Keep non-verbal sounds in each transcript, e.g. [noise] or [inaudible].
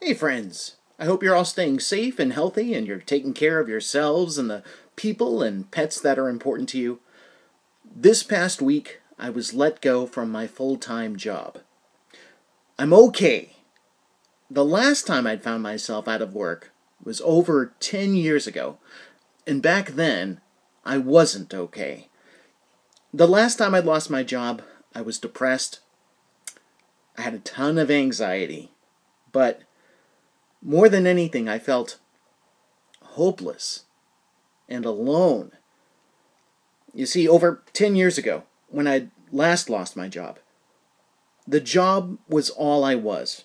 Hey, friends. I hope you're all staying safe and healthy and you're taking care of yourselves and the people and pets that are important to you. This past week, I was let go from my full time job. I'm okay. The last time I'd found myself out of work was over 10 years ago, and back then, I wasn't okay. The last time I'd lost my job, I was depressed. I had a ton of anxiety, but more than anything, I felt hopeless and alone. You see, over 10 years ago, when I last lost my job, the job was all I was.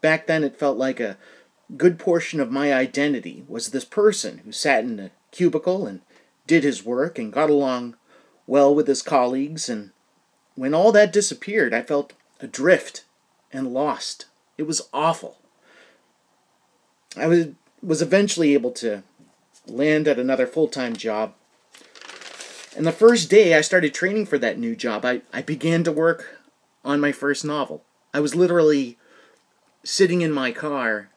Back then, it felt like a good portion of my identity was this person who sat in a cubicle and did his work and got along well with his colleagues. And when all that disappeared, I felt adrift and lost. It was awful. I was, was eventually able to land at another full time job. And the first day I started training for that new job, I, I began to work on my first novel. I was literally sitting in my car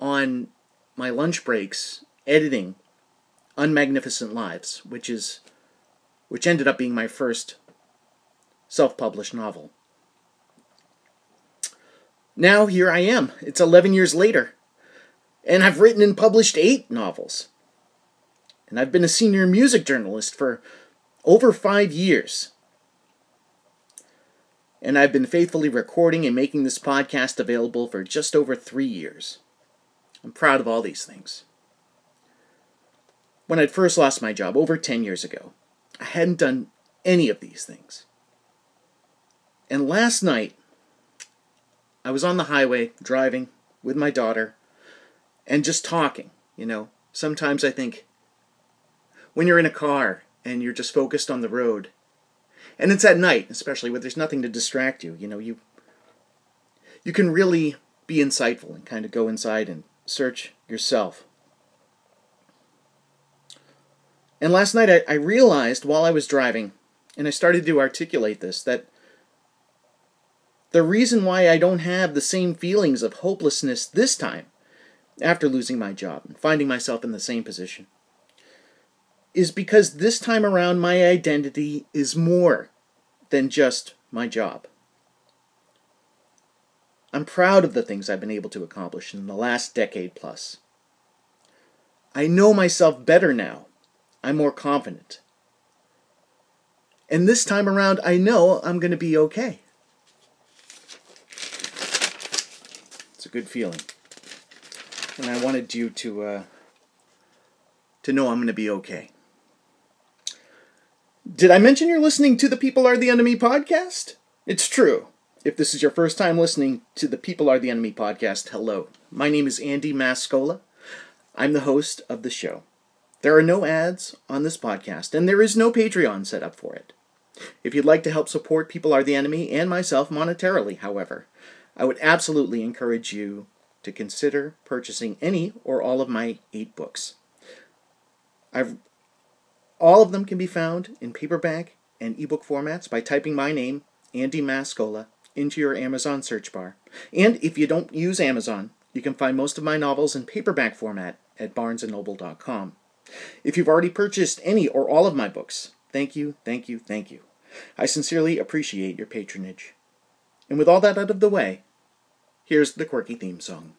on my lunch breaks editing Unmagnificent Lives, which is which ended up being my first self-published novel. Now here I am. It's 11 years later, and I've written and published 8 novels. And I've been a senior music journalist for over 5 years. And I've been faithfully recording and making this podcast available for just over 3 years. I'm proud of all these things. When I'd first lost my job over 10 years ago, I hadn't done any of these things. And last night, I was on the highway driving with my daughter and just talking. You know, sometimes I think when you're in a car and you're just focused on the road, and it's at night, especially when there's nothing to distract you, you know, you you can really be insightful and kind of go inside and search yourself. And last night I, I realized while I was driving, and I started to articulate this, that the reason why I don't have the same feelings of hopelessness this time, after losing my job and finding myself in the same position, is because this time around my identity is more than just my job. I'm proud of the things I've been able to accomplish in the last decade plus. I know myself better now I'm more confident. And this time around, I know I'm going to be okay. It's a good feeling. And I wanted you to uh, to know I'm going to be okay. Did I mention you're listening to the People Are the Enemy podcast? It's true. If this is your first time listening to the People Are the Enemy podcast, hello. My name is Andy Mascola. I'm the host of the show. There are no ads on this podcast, and there is no Patreon set up for it. If you'd like to help support People Are the Enemy and myself monetarily, however, I would absolutely encourage you to consider purchasing any or all of my eight books. I've all of them can be found in paperback and ebook formats by typing my name, Andy Mascola, into your Amazon search bar. And if you don't use Amazon, you can find most of my novels in paperback format at barnesandnoble.com. If you've already purchased any or all of my books, thank you, thank you, thank you. I sincerely appreciate your patronage. And with all that out of the way, here's the quirky theme song.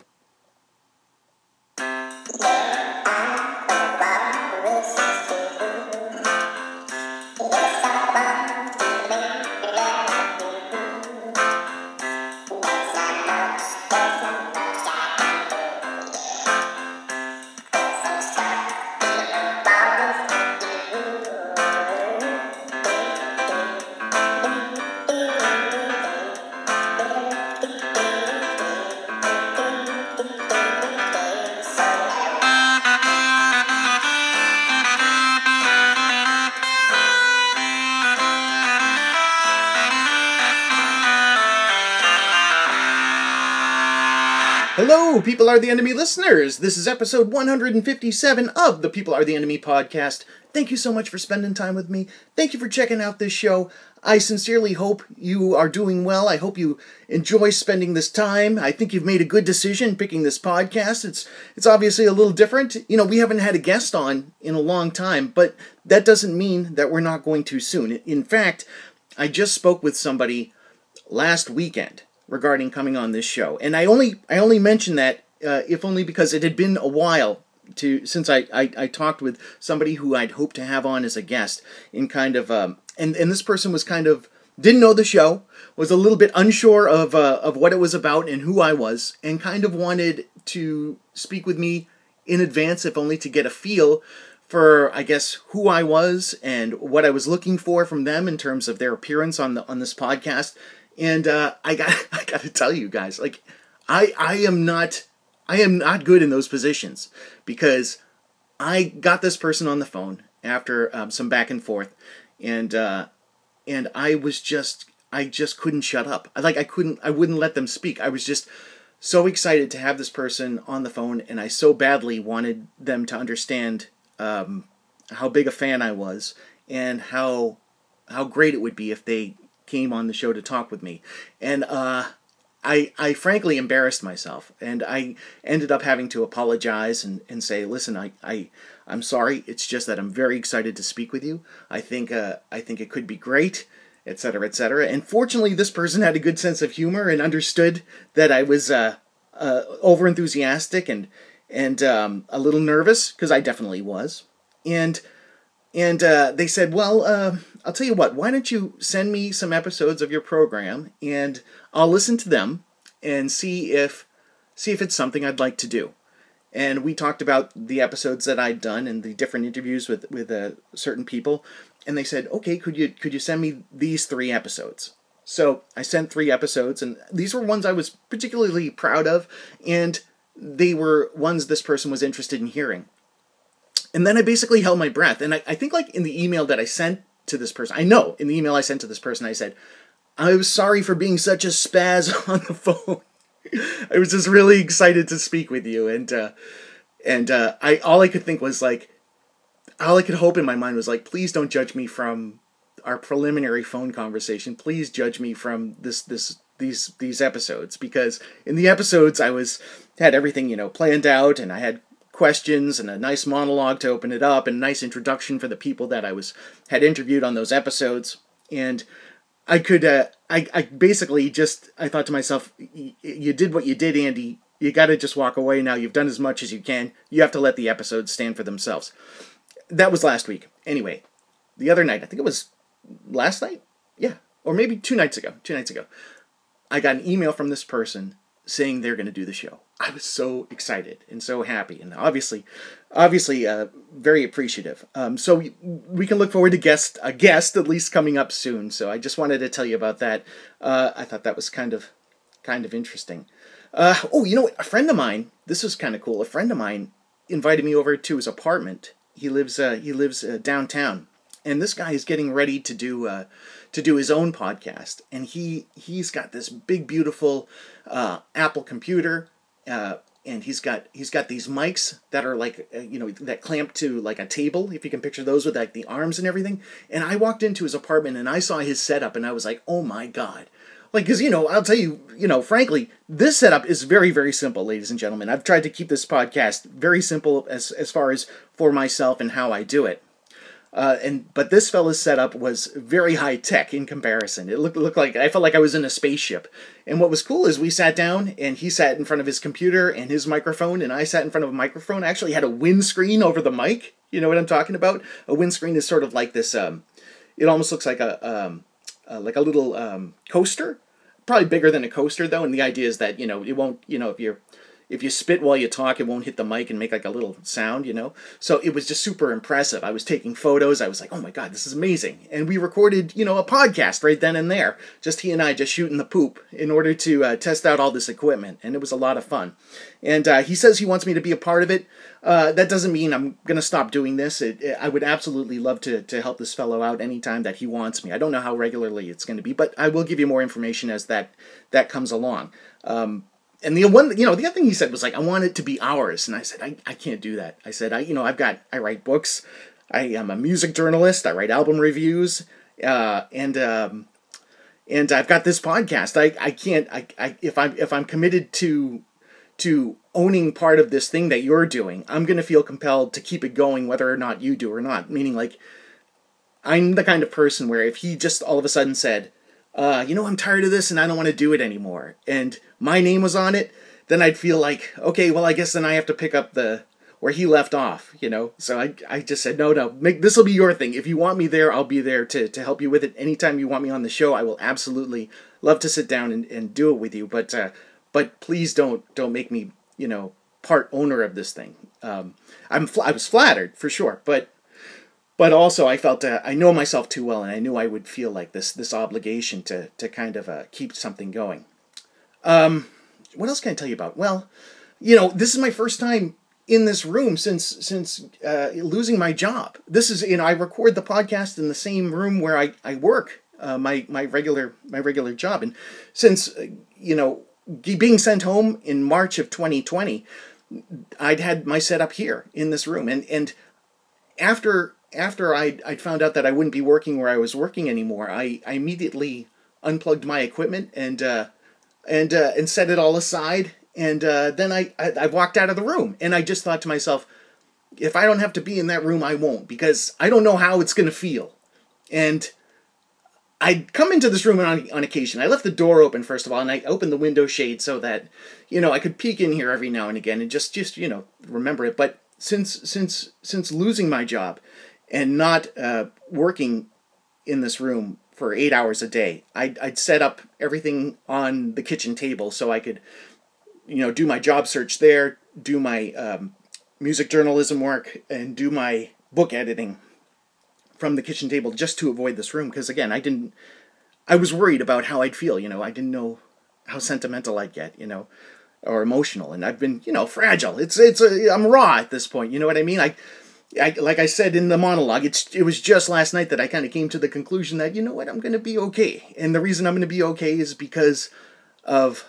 People Are the Enemy listeners. This is episode 157 of the People Are the Enemy podcast. Thank you so much for spending time with me. Thank you for checking out this show. I sincerely hope you are doing well. I hope you enjoy spending this time. I think you've made a good decision picking this podcast. It's it's obviously a little different. You know, we haven't had a guest on in a long time, but that doesn't mean that we're not going to soon. In fact, I just spoke with somebody last weekend regarding coming on this show, and I only I only mentioned that uh, if only because it had been a while to since I, I, I talked with somebody who I'd hoped to have on as a guest in kind of um, and and this person was kind of didn't know the show was a little bit unsure of uh, of what it was about and who I was and kind of wanted to speak with me in advance if only to get a feel for I guess who I was and what I was looking for from them in terms of their appearance on the on this podcast and uh, I got [laughs] I got to tell you guys like I I am not I am not good in those positions because I got this person on the phone after um, some back and forth, and uh, and I was just I just couldn't shut up. I like I couldn't I wouldn't let them speak. I was just so excited to have this person on the phone, and I so badly wanted them to understand um, how big a fan I was and how how great it would be if they came on the show to talk with me. And uh, I, I frankly embarrassed myself and I ended up having to apologize and, and say, listen, I, I, I'm sorry. It's just that I'm very excited to speak with you. I think, uh, I think it could be great, etc., etc. And fortunately, this person had a good sense of humor and understood that I was, uh, uh, over enthusiastic and, and, um, a little nervous because I definitely was. And, and, uh, they said, well, uh, I'll tell you what, why don't you send me some episodes of your program and I'll listen to them and see if see if it's something I'd like to do. And we talked about the episodes that I'd done and the different interviews with with uh, certain people, and they said, "Okay, could you could you send me these three episodes?" So I sent three episodes, and these were ones I was particularly proud of, and they were ones this person was interested in hearing. And then I basically held my breath, and I, I think like in the email that I sent to this person, I know in the email I sent to this person, I said, I was sorry for being such a spaz [laughs] on the phone. I was just really excited to speak with you, and uh, and uh, I all I could think was like, all I could hope in my mind was like, please don't judge me from our preliminary phone conversation. Please judge me from this this these these episodes because in the episodes I was had everything you know planned out and I had questions and a nice monologue to open it up and a nice introduction for the people that I was had interviewed on those episodes and I could, uh, I, I basically just, I thought to myself, you did what you did, Andy. You got to just walk away now. You've done as much as you can. You have to let the episodes stand for themselves. That was last week. Anyway, the other night, I think it was last night? Yeah. Or maybe two nights ago. Two nights ago. I got an email from this person saying they're going to do the show. I was so excited and so happy, and obviously, obviously, uh, very appreciative. Um, so we, we, can look forward to guest a guest at least coming up soon. So I just wanted to tell you about that. Uh, I thought that was kind of kind of interesting. Uh, oh, you know? A friend of mine. This was kind of cool. A friend of mine invited me over to his apartment. He lives uh, he lives uh, downtown, and this guy is getting ready to do uh, to do his own podcast, and he he's got this big beautiful Apple computer, uh, and he's got he's got these mics that are like uh, you know that clamp to like a table if you can picture those with like the arms and everything. And I walked into his apartment and I saw his setup, and I was like, oh my god. Like, because, you know, I'll tell you, you know, frankly, this setup is very, very simple, ladies and gentlemen. I've tried to keep this podcast very simple as, as far as for myself and how I do it. Uh, and but this fella's setup was very high tech in comparison. It looked looked like I felt like I was in a spaceship. And what was cool is we sat down and he sat in front of his computer and his microphone, and I sat in front of a microphone. I actually had a windscreen over the mic. You know what I'm talking about? A windscreen is sort of like this. Um, it almost looks like a um, uh, like a little um, coaster. Probably bigger than a coaster though, and the idea is that you know it won't. You know if you're if you spit while you talk, it won't hit the mic and make like a little sound, you know? So it was just super impressive. I was taking photos. I was like, oh my God, this is amazing. And we recorded, you know, a podcast right then and there. Just he and I just shooting the poop in order to uh, test out all this equipment. And it was a lot of fun. And uh, he says he wants me to be a part of it. Uh, that doesn't mean I'm going to stop doing this. It, it, I would absolutely love to, to help this fellow out anytime that he wants me. I don't know how regularly it's going to be, but I will give you more information as that, that comes along. Um, and the one you know the other thing he said was like i want it to be ours. And i said i, I can't do that. I said i you know i've got i write books. I am a music journalist. I write album reviews. Uh, and um, and I've got this podcast. I, I can't I, I if I'm if I'm committed to to owning part of this thing that you're doing, I'm gonna feel compelled to keep it going whether or not you do or not. Meaning like I'm the kind of person where if he just all of a sudden said, uh, you know, I'm tired of this and I don't want to do it anymore, and my name was on it, then I'd feel like, okay, well, I guess then I have to pick up the where he left off, you know. So I, I just said, no, no, make this will be your thing. If you want me there, I'll be there to, to help you with it. Anytime you want me on the show, I will absolutely love to sit down and, and do it with you. But uh, but please don't don't make me, you know, part owner of this thing. Um, I'm fl- I was flattered for sure, but but also I felt uh, I know myself too well, and I knew I would feel like this this obligation to to kind of uh, keep something going. Um, what else can I tell you about? Well, you know, this is my first time in this room since since uh, losing my job. This is you know I record the podcast in the same room where I I work uh, my my regular my regular job, and since uh, you know being sent home in March of 2020, I'd had my setup here in this room, and and after after I I found out that I wouldn't be working where I was working anymore, I, I immediately unplugged my equipment and uh, and uh, and set it all aside and uh, then I, I, I walked out of the room, and I just thought to myself, if I don't have to be in that room, I won't because I don't know how it's going to feel. And I'd come into this room on, on occasion. I left the door open first of all, and I opened the window shade so that you know I could peek in here every now and again and just just you know remember it. But since since since losing my job and not uh, working in this room for eight hours a day, I'd, I'd set up everything on the kitchen table so I could you know, do my job search there, do my um, music journalism work, and do my book editing from the kitchen table just to avoid this room. Because again, I didn't, I was worried about how I'd feel. You know, I didn't know how sentimental I'd get. You know, or emotional, and I've been, you know, fragile. It's it's I'm raw at this point. You know what I mean? I. I, like I said in the monologue, it's it was just last night that I kind of came to the conclusion that you know what I'm going to be okay, and the reason I'm going to be okay is because of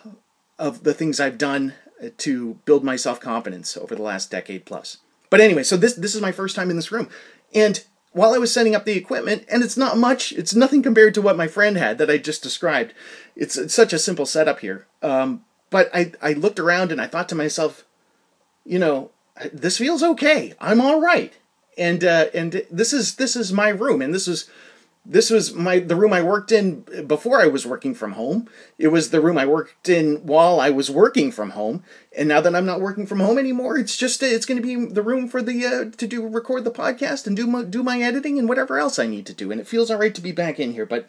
of the things I've done to build my self confidence over the last decade plus. But anyway, so this this is my first time in this room, and while I was setting up the equipment, and it's not much, it's nothing compared to what my friend had that I just described. It's, it's such a simple setup here. Um, but I I looked around and I thought to myself, you know, this feels okay. I'm all right, and uh, and this is this is my room, and this is this was my the room I worked in before I was working from home. It was the room I worked in while I was working from home. And now that I'm not working from home anymore, it's just it's going to be the room for the uh, to do record the podcast and do my, do my editing and whatever else I need to do. And it feels all right to be back in here, but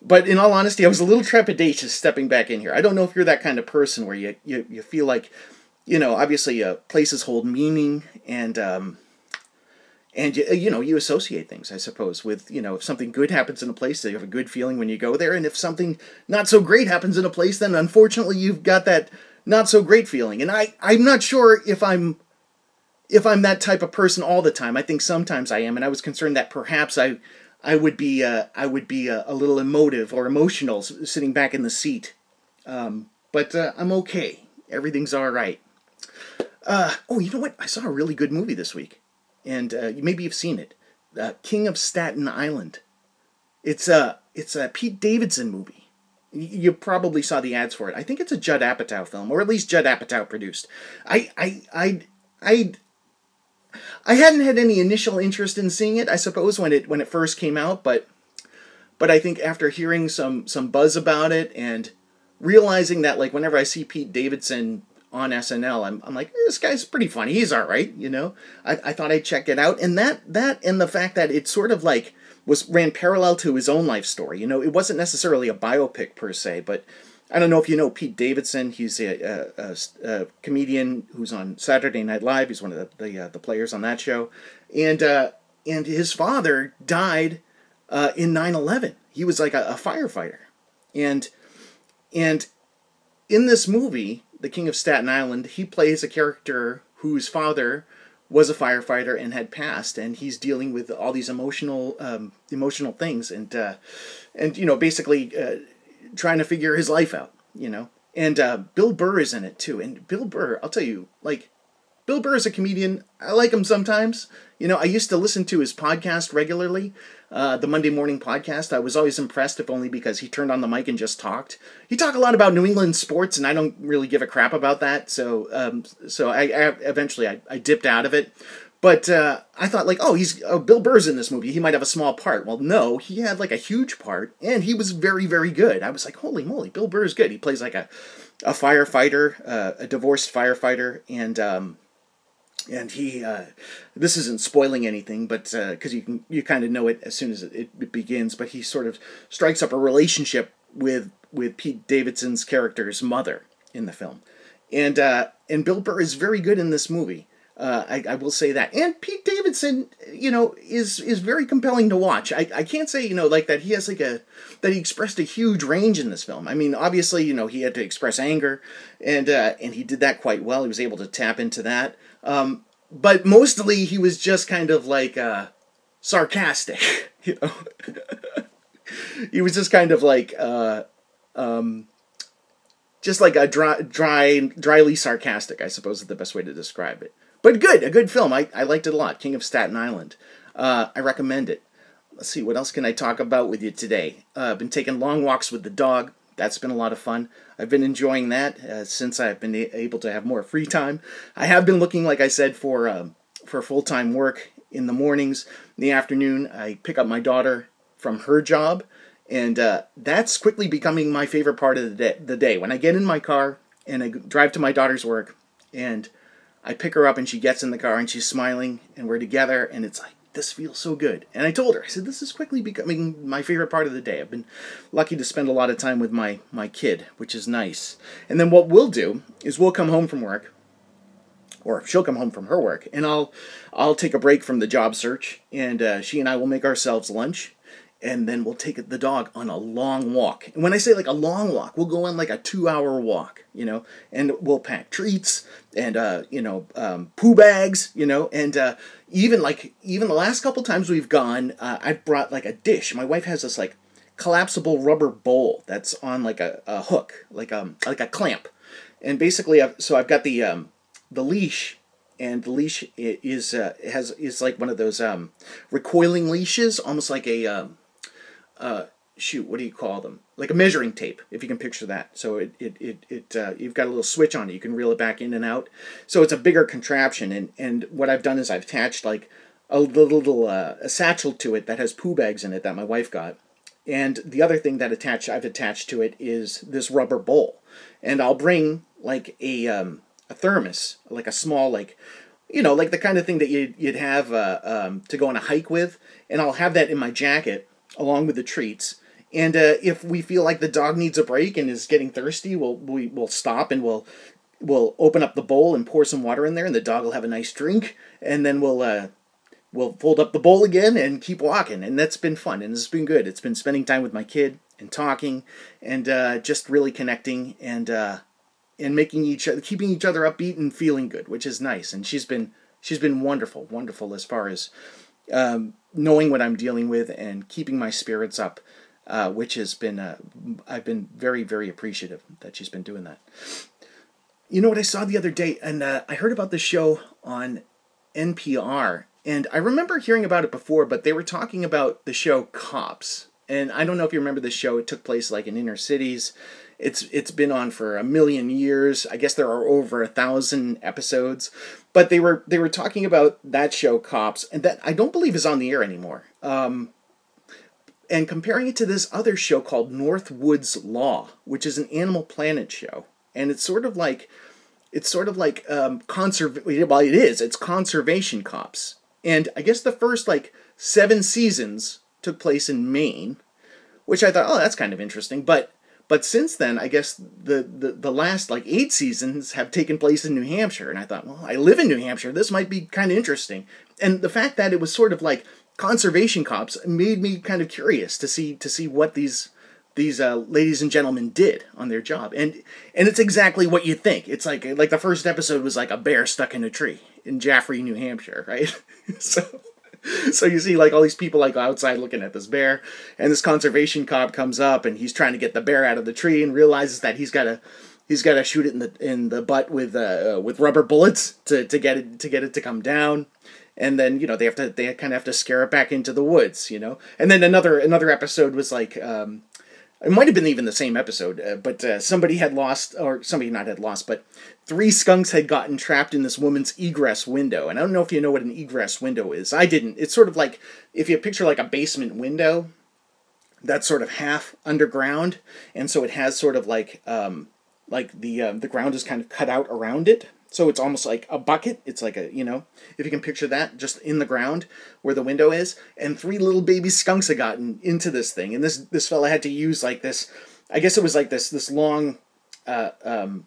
but in all honesty, I was a little trepidatious stepping back in here. I don't know if you're that kind of person where you you, you feel like you know obviously uh, places hold meaning and um, and you, know you associate things i suppose with you know if something good happens in a place you have a good feeling when you go there and if something not so great happens in a place then unfortunately you've got that not so great feeling. And i i'm not sure if i'm if i'm that type of person all the time. I think sometimes i am and i was concerned that perhaps i i would be uh, i would be a, a, little emotive or emotional sitting back in the seat. Um, but uh, i'm okay. Everything's all right uh, oh you know what i saw a really good movie this week and uh, maybe you've seen it, uh, King of Staten Island. It's a it's a Pete Davidson movie. You probably saw the ads for it. I think it's a Judd Apatow film, or at least Judd Apatow produced. I I I I I hadn't had any initial interest in seeing it. I suppose when it when it first came out, but but I think after hearing some some buzz about it and realizing that like whenever I see Pete Davidson on SNL, I'm, I'm like, this guy's pretty funny. He's all right, you know. I, I thought I'd check it out, and that that and the fact that it sort of like was ran parallel to his own life story. You know, it wasn't necessarily a biopic per se, but I don't know if you know Pete Davidson. He's a, a, a, a comedian who's on Saturday Night Live. He's one of the the, uh, the players on that show, and uh, and his father died uh, in 9-11. He was like a, a firefighter, and and in this movie the King of Staten Island, he plays a character whose father was a firefighter and had passed, and he's dealing with all these emotional um, emotional things, and uh, and you know basically uh, trying to figure his life out, you know. And uh, Bill Burr is in it too, and Bill Burr, I'll tell you, like Bill Burr is a comedian. I like him sometimes. You know, I used to listen to his podcast regularly, uh, the Monday morning podcast. I was always impressed, if only because he turned on the mic and just talked. He talked a lot about New England sports, and I don't really give a crap about that. So, um, so I, I eventually I, I dipped out of it. But uh, I thought like, oh, he's oh, Bill Burr's in this movie. He might have a small part. Well, no, he had like a huge part, and he was very, very good. I was like, holy moly, Bill Burr is good. He plays like a a firefighter, uh, a divorced firefighter, and um, and he uh, this isn't spoiling anything, but because uh, you can you kind of know it as soon as it, it begins. But he sort of strikes up a relationship with with Pete Davidson's character's mother in the film, and uh, and Bill Burr is very good in this movie. Uh, I, I, will say that. And Pete Davidson, you know, is is very compelling to watch. I, I can't say, you know, like that he has like a that he expressed a huge range in this film. I mean, obviously, you know, he had to express anger and uh, and he did that quite well. He was able to tap into that. Um, but mostly he was just kind of like uh, sarcastic, [laughs] you know. [laughs] he was just kind of like uh, um, just like a dry, dry, dryly sarcastic, I suppose is the best way to describe it. But good, a good film. I, I liked it a lot. King of Staten Island. Uh, I recommend it. Let's see, what else can I talk about with you today? Uh, I've been taking long walks with the dog. That's been a lot of fun. I've been enjoying that uh, since I've been able to have more free time. I have been looking, like I said, for um, for full time work in the mornings. In the afternoon, I pick up my daughter from her job, and uh, that's quickly becoming my favorite part of the day, the day. When I get in my car and I drive to my daughter's work, and I pick her up and she gets in the car and she's smiling and we're together and it's like this feels so good. And I told her, I said, this is quickly becoming my favorite part of the day. I've been lucky to spend a lot of time with my my kid, which is nice. And then what we'll do is we'll come home from work, or she'll come home from her work, and I'll I'll take a break from the job search, and uh, she and I will make ourselves lunch, and then we'll take the dog on a long walk. And when I say like a long walk, we'll go on like a two hour walk, you know, and we'll pack treats and, uh, you know, um, poo bags, you know, and uh, even like, even the last couple times we've gone, uh, I've brought like a dish. My wife has this like collapsible rubber bowl that's on like a, a hook, like, um, like a clamp. And basically, I've, so I've got the, um, the leash and the leash is uh, has is like one of those um, recoiling leashes, almost like a um, uh, shoot, what do you call them? Like a measuring tape, if you can picture that. So it it it, it uh, you've got a little switch on it. You can reel it back in and out. So it's a bigger contraption. And and what I've done is I've attached like a little uh, a satchel to it that has poo bags in it that my wife got. And the other thing that attached I've attached to it is this rubber bowl. And I'll bring like a um, a thermos, like a small like you know, like the kind of thing that you'd, you'd have uh, um, to go on a hike with, and I'll have that in my jacket along with the treats. And uh, if we feel like the dog needs a break and is getting thirsty, we'll we, will stop and we'll we'll open up the bowl and pour some water in there, and the dog will have a nice drink. And then we'll uh, we'll fold up the bowl again and keep walking. And that's been fun, and it's been good. It's been spending time with my kid and talking, and uh, just really connecting and uh, and making each other keeping each other upbeat and feeling good, which is nice. And she's been she's been wonderful, wonderful as far as um, knowing what I'm dealing with and keeping my spirits up, uh, which has been uh, I've been very very appreciative that she's been doing that. You know what I saw the other day, and uh, I heard about this show on NPR, and I remember hearing about it before, but they were talking about the show Cops, and I don't know if you remember the show. It took place like in inner cities. It's it's been on for a million years. I guess there are over a thousand episodes, but they were they were talking about that show Cops, and that I don't believe is on the air anymore. Um, and comparing it to this other show called North Woods Law, which is an Animal Planet show, and it's sort of like it's sort of like um. Well, it is. It's conservation cops, and I guess the first like seven seasons took place in Maine, which I thought, oh, that's kind of interesting. But but since then, I guess the, the, the last like eight seasons have taken place in New Hampshire. And I thought, well, I live in New Hampshire. This might be kind of interesting. And the fact that it was sort of like conservation cops made me kind of curious to see to see what these these uh, ladies and gentlemen did on their job. And and it's exactly what you think. It's like like the first episode was like a bear stuck in a tree in Jaffrey, New Hampshire, right? [laughs] so [laughs] so you see like all these people like outside looking at this bear and this conservation cop comes up and he's trying to get the bear out of the tree and realizes that he's got to he's got to shoot it in the in the butt with uh, with rubber bullets to, to get it to get it to come down. And then you know they have to they kind of have to scare it back into the woods you know? And then another another episode was like um, it might have been even the same episode uh, but uh, somebody had lost or somebody not had lost but three skunks had gotten trapped in this woman's egress window. And i don't know if you know what an egress window is. I didn't. It's sort of like if you picture like a basement window that's sort of half underground. And so it has sort of like um, like the um, the ground is kind of cut out around it so it's almost like a bucket. It's like a, you know, if you can picture that, just in the ground where the window is. And three little baby skunks had gotten into this thing. And this this fella had to use like this, I guess it was like this this long uh, um,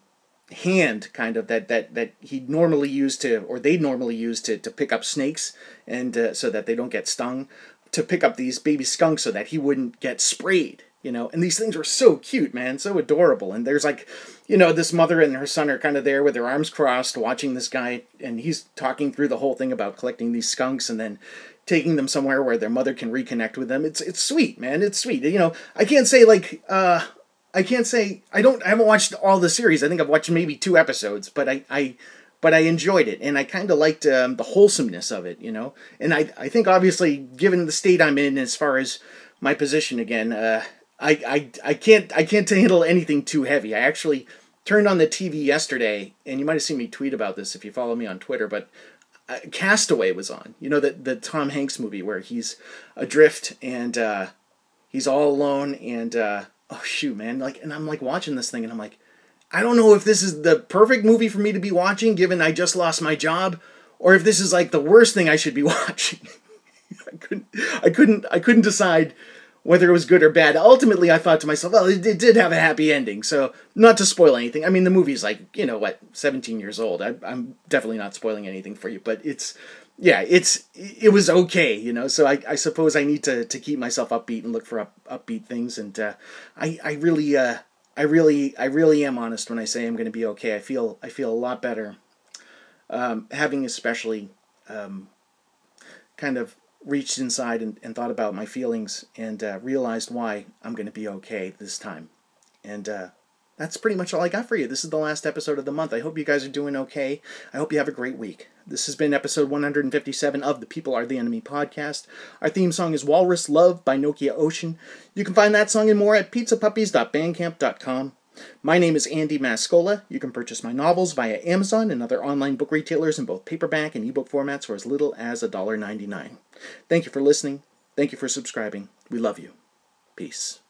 hand kind of that that that he normally used to or they normally use to to pick up snakes and uh, so that they don't get stung to pick up these baby skunks so that he wouldn't get sprayed you know and these things are so cute man so adorable. And there's like you know this mother and her son are kind of there with their arms crossed watching this guy and he's talking through the whole thing about collecting these skunks and then taking them somewhere where their mother can reconnect with them. It's it's sweet man it's sweet. You know i can't say like uh i can't say i don't i haven't watched all the series. I think i've watched maybe two episodes but i i but I enjoyed it, and I kind of liked um, the wholesomeness of it, you know. And I, I think obviously, given the state I'm in as far as my position again, uh, I, I, I can't I can't handle anything too heavy. I actually turned on the TV yesterday, and you might have seen me tweet about this if you follow me on Twitter, but uh, Cast Away was on. You know that the Tom Hanks movie where he's adrift and uh, he's all alone, and uh, oh shoot, man! Like, and I'm like watching this thing, and I'm like, I don't know if this is the perfect movie for me to be watching, given I just lost my job, or if this is like the worst thing I should be [laughs] watching. I couldn't I couldn't I couldn't decide whether it was good or bad. Ultimately, I thought to myself, well, it, it, did have a happy ending. So, not to spoil anything. I mean, the movie's like, you know, what, 17 years old. I, am definitely not spoiling anything for you, but it's, yeah, it's, it was okay, you know. So, I, I suppose I need to, to keep myself upbeat and look for up, upbeat things. And uh, I, I really, uh, I really, I really am honest when I say I'm going to be okay. I feel, I feel a lot better. Um, having especially um, kind of reached inside and, and thought about my feelings and uh, realized why I'm going to be okay this time. And uh, that's pretty much all I got for you. This is the last episode of the month. I hope you guys are doing okay. I hope you have a great week. This has been episode 157 of the People Are the Enemy podcast. Our theme song is Walrus Love by Nokia Ocean. You can find that song and more at pizzapuppies.bandcamp.com. My name is Andy Mascola. You can purchase my novels via Amazon and other online book retailers in both paperback and ebook formats for as little as $1.99. Thank you for listening. Thank you for subscribing. We love you. Peace.